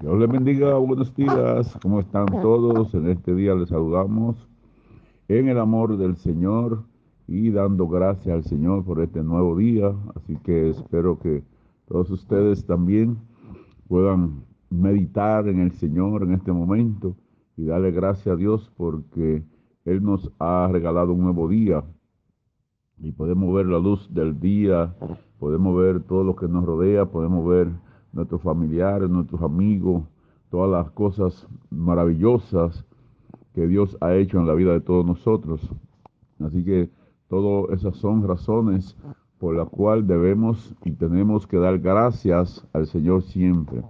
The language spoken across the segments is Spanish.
Dios les bendiga, buenos días, ¿cómo están todos? En este día les saludamos en el amor del Señor y dando gracias al Señor por este nuevo día. Así que espero que todos ustedes también puedan meditar en el Señor en este momento y darle gracias a Dios porque Él nos ha regalado un nuevo día y podemos ver la luz del día, podemos ver todo lo que nos rodea, podemos ver nuestros familiares, nuestros amigos, todas las cosas maravillosas que Dios ha hecho en la vida de todos nosotros. Así que todas esas son razones por las cuales debemos y tenemos que dar gracias al Señor siempre.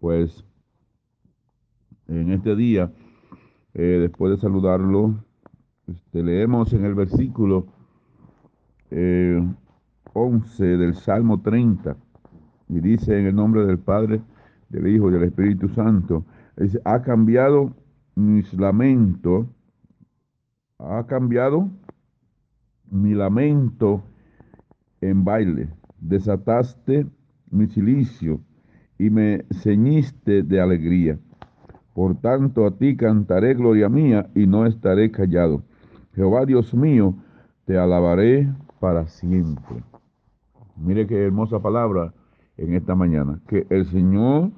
Pues en este día, eh, después de saludarlo, este, leemos en el versículo eh, 11 del Salmo 30 y dice en el nombre del Padre, del Hijo y del Espíritu Santo, ha cambiado mis lamentos, ha cambiado mi lamento en baile, desataste mi silicio y me ceñiste de alegría. Por tanto, a ti cantaré gloria mía y no estaré callado. Jehová Dios mío, te alabaré para siempre. Mire qué hermosa palabra en esta mañana, que el Señor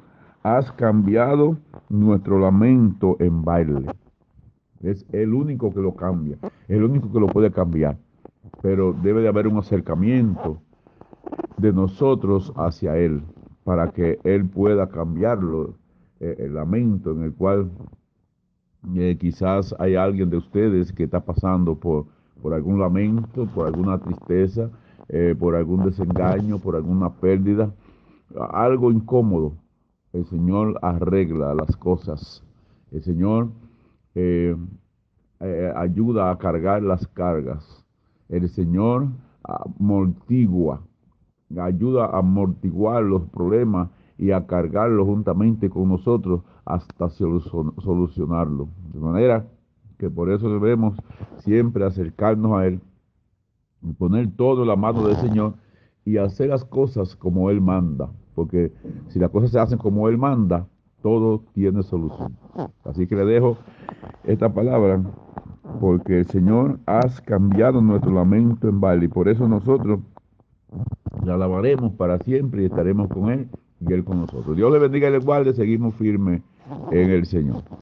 has cambiado nuestro lamento en baile. Es el único que lo cambia, el único que lo puede cambiar. Pero debe de haber un acercamiento de nosotros hacia Él para que Él pueda cambiarlo, eh, el lamento en el cual eh, quizás hay alguien de ustedes que está pasando por, por algún lamento, por alguna tristeza, eh, por algún desengaño, por alguna pérdida algo incómodo, el Señor arregla las cosas. El Señor eh, eh, ayuda a cargar las cargas. El Señor amortigua, ayuda a amortiguar los problemas y a cargarlos juntamente con nosotros hasta solucionarlo. De manera que por eso debemos siempre acercarnos a Él y poner todo en la mano del Señor y hacer las cosas como Él manda, porque si las cosas se hacen como Él manda, todo tiene solución. Así que le dejo esta palabra, porque el Señor has cambiado nuestro lamento en baile, y por eso nosotros le alabaremos para siempre y estaremos con Él y Él con nosotros. Dios le bendiga y le guarde, seguimos firmes en el Señor.